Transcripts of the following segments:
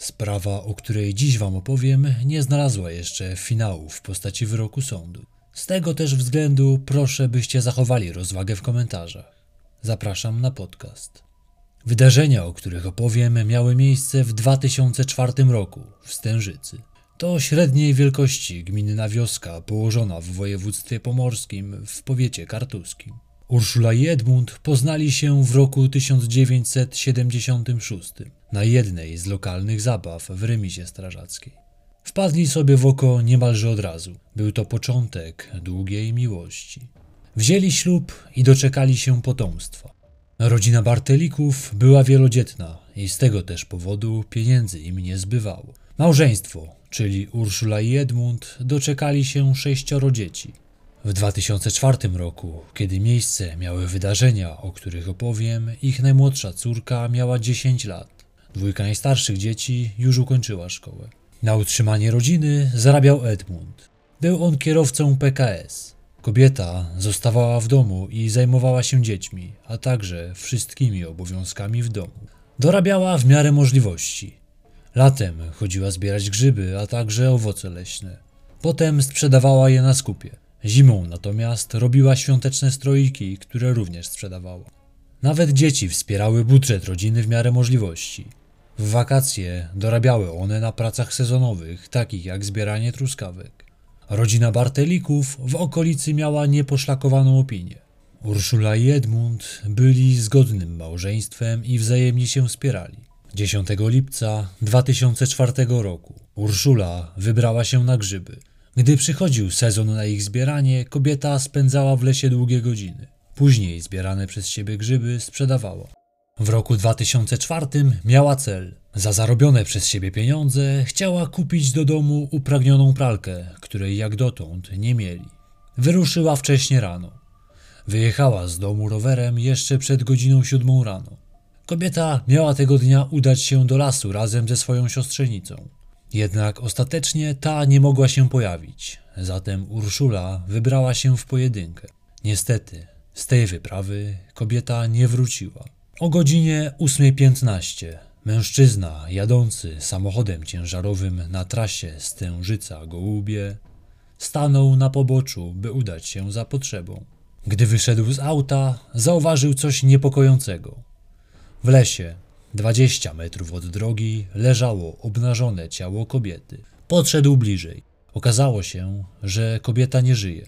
Sprawa, o której dziś Wam opowiem, nie znalazła jeszcze finału w postaci wyroku sądu. Z tego też względu proszę, byście zachowali rozwagę w komentarzach. Zapraszam na podcast. Wydarzenia, o których opowiem, miały miejsce w 2004 roku w Stężycy. To średniej wielkości gminna wioska położona w województwie pomorskim w powiecie kartuskim. Urszula i Edmund poznali się w roku 1976 na jednej z lokalnych zabaw w remizie strażackiej. Wpadli sobie w oko niemalże od razu. Był to początek długiej miłości. Wzięli ślub i doczekali się potomstwa. Rodzina Bartelików była wielodzietna i z tego też powodu pieniędzy im nie zbywało. Małżeństwo, czyli Urszula i Edmund, doczekali się sześcioro dzieci. W 2004 roku, kiedy miejsce miały wydarzenia, o których opowiem, ich najmłodsza córka miała 10 lat. Dwójka najstarszych dzieci już ukończyła szkołę. Na utrzymanie rodziny zarabiał Edmund. Był on kierowcą PKS. Kobieta zostawała w domu i zajmowała się dziećmi, a także wszystkimi obowiązkami w domu. Dorabiała w miarę możliwości. Latem chodziła zbierać grzyby, a także owoce leśne. Potem sprzedawała je na skupie. Zimą natomiast robiła świąteczne stroiki, które również sprzedawała. Nawet dzieci wspierały budżet rodziny w miarę możliwości. W wakacje dorabiały one na pracach sezonowych, takich jak zbieranie truskawek. Rodzina Bartelików w okolicy miała nieposzlakowaną opinię. Urszula i Edmund byli zgodnym małżeństwem i wzajemnie się wspierali. 10 lipca 2004 roku Urszula wybrała się na grzyby. Gdy przychodził sezon na ich zbieranie, kobieta spędzała w lesie długie godziny. Później zbierane przez siebie grzyby sprzedawała. W roku 2004 miała cel. Za zarobione przez siebie pieniądze chciała kupić do domu upragnioną pralkę, której jak dotąd nie mieli. Wyruszyła wcześnie rano. Wyjechała z domu rowerem jeszcze przed godziną siódmą rano. Kobieta miała tego dnia udać się do lasu razem ze swoją siostrzenicą. Jednak ostatecznie ta nie mogła się pojawić, zatem Urszula wybrała się w pojedynkę. Niestety, z tej wyprawy kobieta nie wróciła. O godzinie 8.15 mężczyzna jadący samochodem ciężarowym na trasie Stężyca-Gołubie stanął na poboczu, by udać się za potrzebą. Gdy wyszedł z auta, zauważył coś niepokojącego. W lesie, 20 metrów od drogi, leżało obnażone ciało kobiety. Podszedł bliżej. Okazało się, że kobieta nie żyje.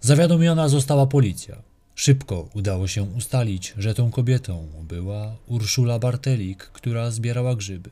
Zawiadomiona została policja. Szybko udało się ustalić, że tą kobietą była Urszula Bartelik, która zbierała grzyby.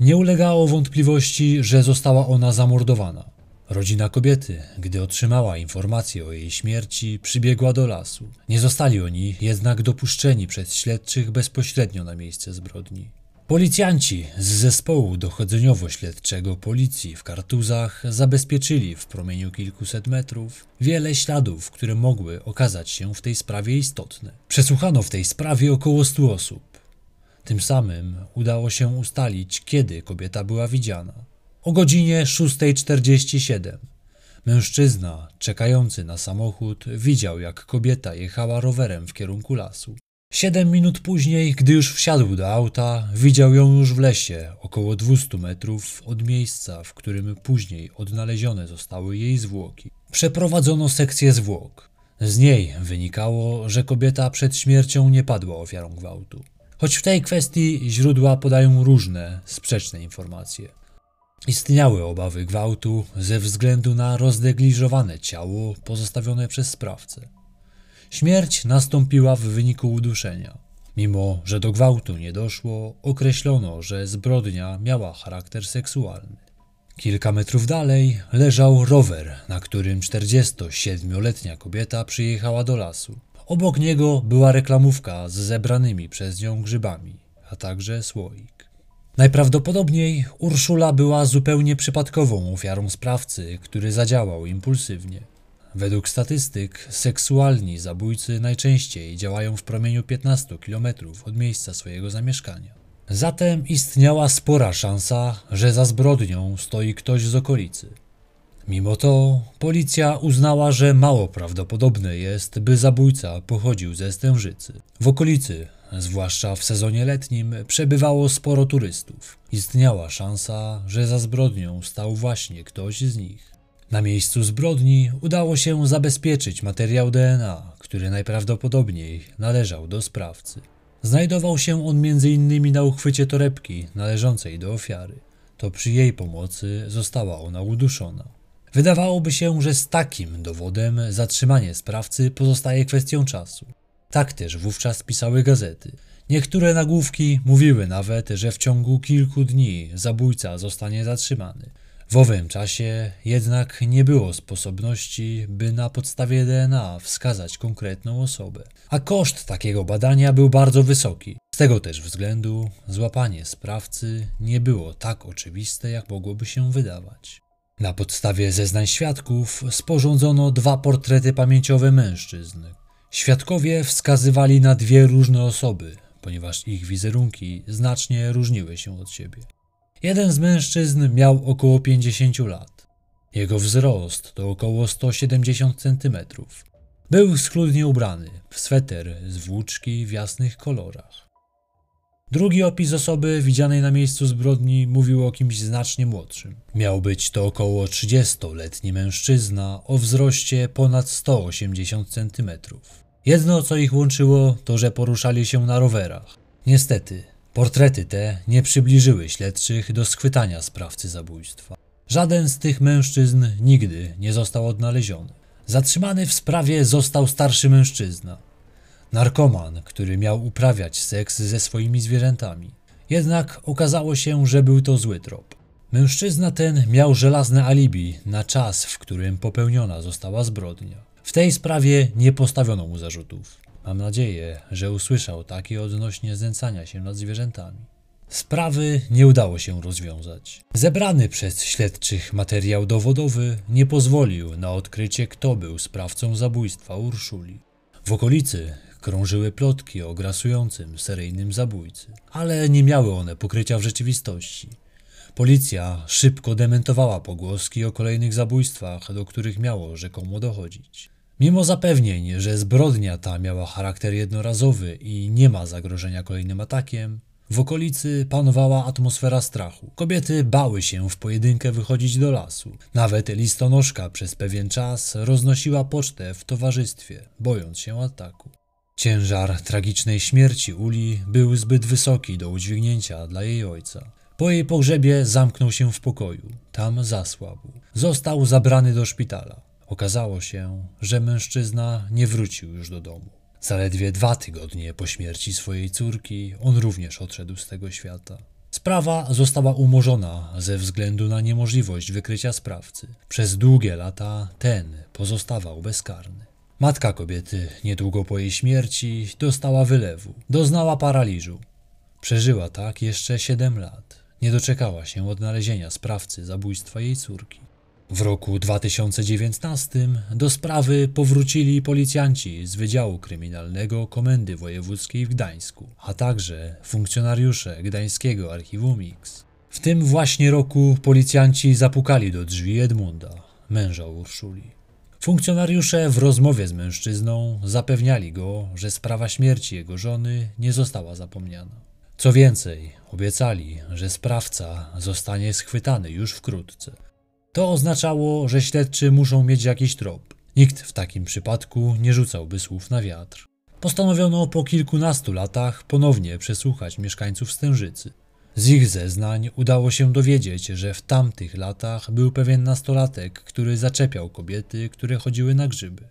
Nie ulegało wątpliwości, że została ona zamordowana. Rodzina kobiety, gdy otrzymała informację o jej śmierci, przybiegła do lasu. Nie zostali oni jednak dopuszczeni przez śledczych bezpośrednio na miejsce zbrodni. Policjanci z zespołu dochodzeniowo-śledczego policji w Kartuzach zabezpieczyli w promieniu kilkuset metrów wiele śladów, które mogły okazać się w tej sprawie istotne. Przesłuchano w tej sprawie około 100 osób. Tym samym udało się ustalić, kiedy kobieta była widziana. O godzinie 6.47 mężczyzna czekający na samochód widział, jak kobieta jechała rowerem w kierunku lasu. Siedem minut później, gdy już wsiadł do auta, widział ją już w lesie, około 200 metrów od miejsca, w którym później odnalezione zostały jej zwłoki. Przeprowadzono sekcję zwłok. Z niej wynikało, że kobieta przed śmiercią nie padła ofiarą gwałtu. Choć w tej kwestii źródła podają różne, sprzeczne informacje. Istniały obawy gwałtu ze względu na roznegliżowane ciało pozostawione przez sprawcę. Śmierć nastąpiła w wyniku uduszenia. Mimo, że do gwałtu nie doszło, określono, że zbrodnia miała charakter seksualny. Kilka metrów dalej leżał rower, na którym 47-letnia kobieta przyjechała do lasu. Obok niego była reklamówka z zebranymi przez nią grzybami, a także słoik. Najprawdopodobniej Urszula była zupełnie przypadkową ofiarą sprawcy, który zadziałał impulsywnie. Według statystyk, seksualni zabójcy najczęściej działają w promieniu 15 km od miejsca swojego zamieszkania. Zatem istniała spora szansa, że za zbrodnią stoi ktoś z okolicy. Mimo to policja uznała, że mało prawdopodobne jest, by zabójca pochodził ze Stężycy. W okolicy, zwłaszcza w sezonie letnim, przebywało sporo turystów. Istniała szansa, że za zbrodnią stał właśnie ktoś z nich. Na miejscu zbrodni udało się zabezpieczyć materiał DNA, który najprawdopodobniej należał do sprawcy. Znajdował się on m.in. na uchwycie torebki należącej do ofiary. To przy jej pomocy została ona uduszona. Wydawałoby się, że z takim dowodem zatrzymanie sprawcy pozostaje kwestią czasu. Tak też wówczas pisały gazety. Niektóre nagłówki mówiły nawet, że w ciągu kilku dni zabójca zostanie zatrzymany. W owym czasie jednak nie było sposobności, by na podstawie DNA wskazać konkretną osobę. A koszt takiego badania był bardzo wysoki. Z tego też względu złapanie sprawcy nie było tak oczywiste, jak mogłoby się wydawać. Na podstawie zeznań świadków sporządzono dwa portrety pamięciowe mężczyzn. Świadkowie wskazywali na dwie różne osoby, ponieważ ich wizerunki znacznie różniły się od siebie. Jeden z mężczyzn miał około 50 lat. Jego wzrost to około 170 cm. Był schludnie ubrany w sweter z włóczki w jasnych kolorach. Drugi opis osoby widzianej na miejscu zbrodni mówił o kimś znacznie młodszym. Miał być to około 30-letni mężczyzna o wzroście ponad 180 cm. Jedno, co ich łączyło, to że poruszali się na rowerach. Niestety, portrety te nie przybliżyły śledczych do schwytania sprawcy zabójstwa. Żaden z tych mężczyzn nigdy nie został odnaleziony. Zatrzymany w sprawie został starszy mężczyzna, narkoman, który miał uprawiać seks ze swoimi zwierzętami. Jednak okazało się, że był to zły trop. Mężczyzna ten miał żelazne alibi na czas, w którym popełniona została zbrodnia. W tej sprawie nie postawiono mu zarzutów. Mam nadzieję, że usłyszał takie odnośnie znęcania się nad zwierzętami. Sprawy nie udało się rozwiązać. Zebrany przez śledczych materiał dowodowy nie pozwolił na odkrycie, kto był sprawcą zabójstwa Urszuli. W okolicy krążyły plotki o grasującym seryjnym zabójcy, ale nie miały one pokrycia w rzeczywistości. Policja szybko dementowała pogłoski o kolejnych zabójstwach, do których miało rzekomo dochodzić. Mimo zapewnień, że zbrodnia ta miała charakter jednorazowy i nie ma zagrożenia kolejnym atakiem, w okolicy panowała atmosfera strachu. Kobiety bały się w pojedynkę wychodzić do lasu. Nawet listonoszka przez pewien czas roznosiła pocztę w towarzystwie, bojąc się ataku. Ciężar tragicznej śmierci Uli był zbyt wysoki do udźwignięcia dla jej ojca. Po jej pogrzebie zamknął się w pokoju. Tam zasłabł. Został zabrany do szpitala. Okazało się, że mężczyzna nie wrócił już do domu. Zaledwie dwa tygodnie po śmierci swojej córki on również odszedł z tego świata. Sprawa została umorzona ze względu na niemożliwość wykrycia sprawcy. Przez długie lata ten pozostawał bezkarny. Matka kobiety niedługo po jej śmierci dostała wylewu, doznała paraliżu. Przeżyła tak jeszcze 7 lat. Nie doczekała się odnalezienia sprawcy zabójstwa jej córki. W roku 2019 do sprawy powrócili policjanci z Wydziału Kryminalnego Komendy Wojewódzkiej w Gdańsku, a także funkcjonariusze Gdańskiego Archiwum Mix. W tym właśnie roku policjanci zapukali do drzwi Edmunda, męża Urszuli. Funkcjonariusze w rozmowie z mężczyzną zapewniali go, że sprawa śmierci jego żony nie została zapomniana. Co więcej, obiecali, że sprawca zostanie schwytany już wkrótce. To oznaczało, że śledczy muszą mieć jakiś trop. Nikt w takim przypadku nie rzucałby słów na wiatr. Postanowiono po kilkunastu latach ponownie przesłuchać mieszkańców Stężycy. Z ich zeznań udało się dowiedzieć, że w tamtych latach był pewien nastolatek, który zaczepiał kobiety, które chodziły na grzyby.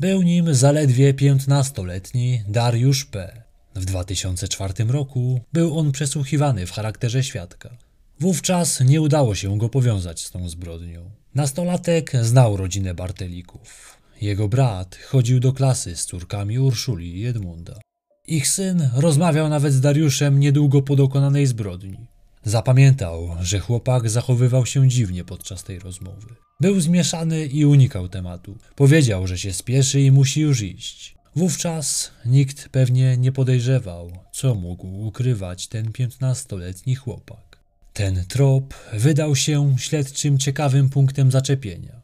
Był nim zaledwie piętnastoletni Dariusz P. W 2004 roku był on przesłuchiwany w charakterze świadka. Wówczas nie udało się go powiązać z tą zbrodnią. Nastolatek znał rodzinę Bartelików. Jego brat chodził do klasy z córkami Urszuli i Edmunda. Ich syn rozmawiał nawet z Dariuszem niedługo po dokonanej zbrodni. Zapamiętał, że chłopak zachowywał się dziwnie podczas tej rozmowy. Był zmieszany i unikał tematu. Powiedział, że się spieszy i musi już iść. Wówczas nikt pewnie nie podejrzewał, co mógł ukrywać ten piętnastoletni chłopak. Ten trop wydał się śledczym ciekawym punktem zaczepienia.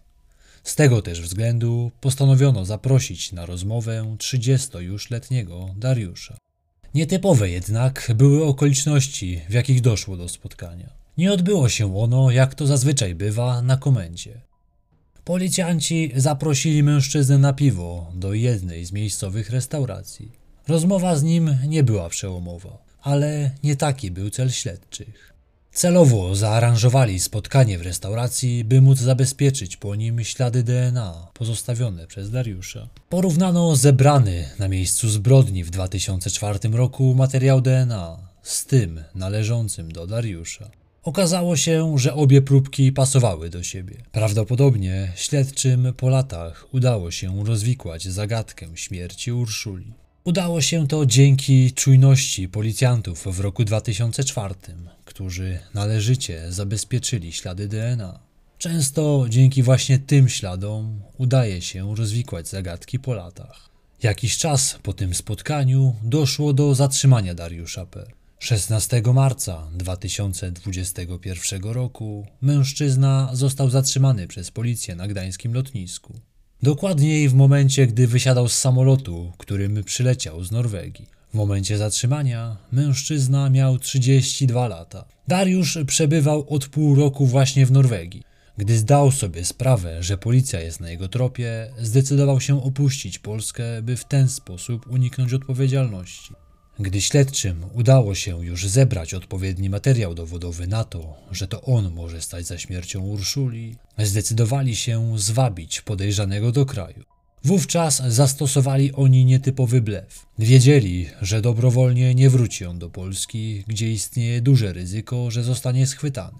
Z tego też względu postanowiono zaprosić na rozmowę 30 już letniego Dariusza. Nietypowe jednak były okoliczności, w jakich doszło do spotkania. Nie odbyło się ono, jak to zazwyczaj bywa, na komendzie. Policjanci zaprosili mężczyznę na piwo do jednej z miejscowych restauracji. Rozmowa z nim nie była przełomowa, ale nie taki był cel śledczych. Celowo zaaranżowali spotkanie w restauracji, by móc zabezpieczyć po nim ślady DNA pozostawione przez Dariusza. Porównano zebrany na miejscu zbrodni w 2004 roku materiał DNA z tym należącym do Dariusza. Okazało się, że obie próbki pasowały do siebie. Prawdopodobnie śledczym po latach udało się rozwikłać zagadkę śmierci Urszuli. Udało się to dzięki czujności policjantów w roku 2004, którzy należycie zabezpieczyli ślady DNA. Często dzięki właśnie tym śladom udaje się rozwikłać zagadki po latach. Jakiś czas po tym spotkaniu doszło do zatrzymania Dariusza P. 16 marca 2021 roku mężczyzna został zatrzymany przez policję na gdańskim lotnisku. Dokładniej w momencie, gdy wysiadał z samolotu, którym przyleciał z Norwegii. W momencie zatrzymania mężczyzna miał 32 lata. Dariusz przebywał od pół roku właśnie w Norwegii. Gdy zdał sobie sprawę, że policja jest na jego tropie, zdecydował się opuścić Polskę, by w ten sposób uniknąć odpowiedzialności. Gdy śledczym udało się już zebrać odpowiedni materiał dowodowy na to, że to on może stać za śmiercią Urszuli, zdecydowali się zwabić podejrzanego do kraju. Wówczas zastosowali oni nietypowy blef. Wiedzieli, że dobrowolnie nie wróci on do Polski, gdzie istnieje duże ryzyko, że zostanie schwytany.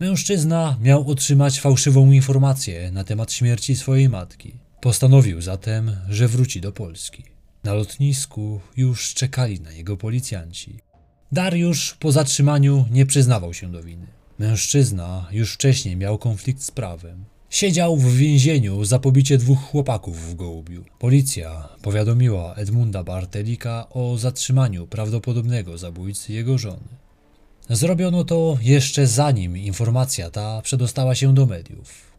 Mężczyzna miał otrzymać fałszywą informację na temat śmierci swojej matki. Postanowił zatem, że wróci do Polski. Na lotnisku już czekali na jego policjanci. Dariusz po zatrzymaniu nie przyznawał się do winy. Mężczyzna już wcześniej miał konflikt z prawem. Siedział w więzieniu za pobicie dwóch chłopaków w Gołubiu. Policja powiadomiła Edmunda Bartelika o zatrzymaniu prawdopodobnego zabójcy jego żony. Zrobiono to jeszcze zanim informacja ta przedostała się do mediów.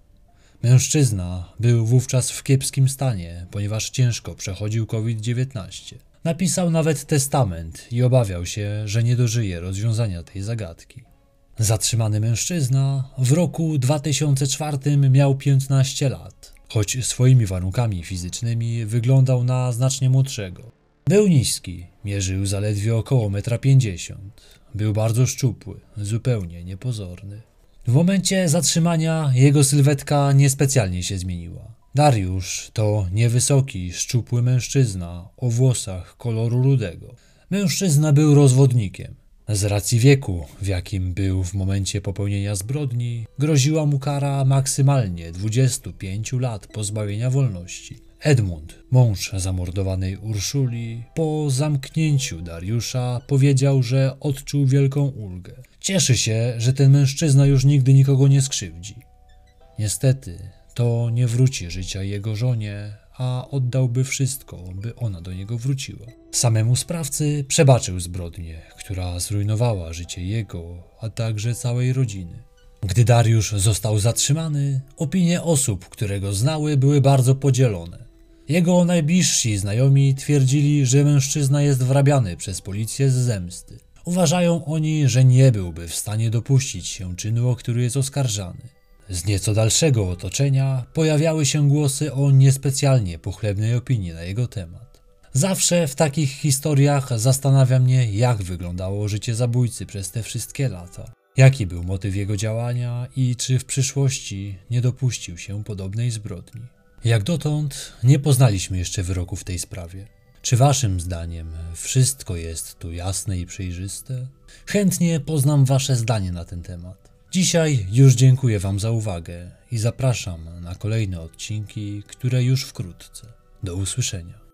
Mężczyzna był wówczas w kiepskim stanie, ponieważ ciężko przechodził COVID-19. Napisał nawet testament i obawiał się, że nie dożyje rozwiązania tej zagadki. Zatrzymany mężczyzna w roku 2004 miał 15 lat, choć swoimi warunkami fizycznymi wyglądał na znacznie młodszego. Był niski, mierzył zaledwie około 1,50 m. Był bardzo szczupły, zupełnie niepozorny. W momencie zatrzymania jego sylwetka niespecjalnie się zmieniła. Dariusz to niewysoki, szczupły mężczyzna o włosach koloru rudego. Mężczyzna był rozwodnikiem. Z racji wieku, w jakim był w momencie popełnienia zbrodni, groziła mu kara maksymalnie 25 lat pozbawienia wolności. Edmund, mąż zamordowanej Urszuli, po zamknięciu Dariusza powiedział, że odczuł wielką ulgę. Cieszy się, że ten mężczyzna już nigdy nikogo nie skrzywdzi. Niestety, to nie wróci życia jego żonie, a oddałby wszystko, by ona do niego wróciła. Samemu sprawcy przebaczył zbrodnię, która zrujnowała życie jego, a także całej rodziny. Gdy Dariusz został zatrzymany, opinie osób, które go znały, były bardzo podzielone. Jego najbliżsi znajomi twierdzili, że mężczyzna jest wrabiany przez policję z zemsty. Uważają oni, że nie byłby w stanie dopuścić się czynu, o który jest oskarżany. Z nieco dalszego otoczenia pojawiały się głosy o niespecjalnie pochlebnej opinii na jego temat. Zawsze w takich historiach zastanawia mnie, jak wyglądało życie zabójcy przez te wszystkie lata. Jaki był motyw jego działania i czy w przyszłości nie dopuścił się podobnej zbrodni. Jak dotąd nie poznaliśmy jeszcze wyroku w tej sprawie. Czy waszym zdaniem wszystko jest tu jasne i przejrzyste? Chętnie poznam wasze zdanie na ten temat. Dzisiaj już dziękuję wam za uwagę i zapraszam na kolejne odcinki, które już wkrótce. Do usłyszenia.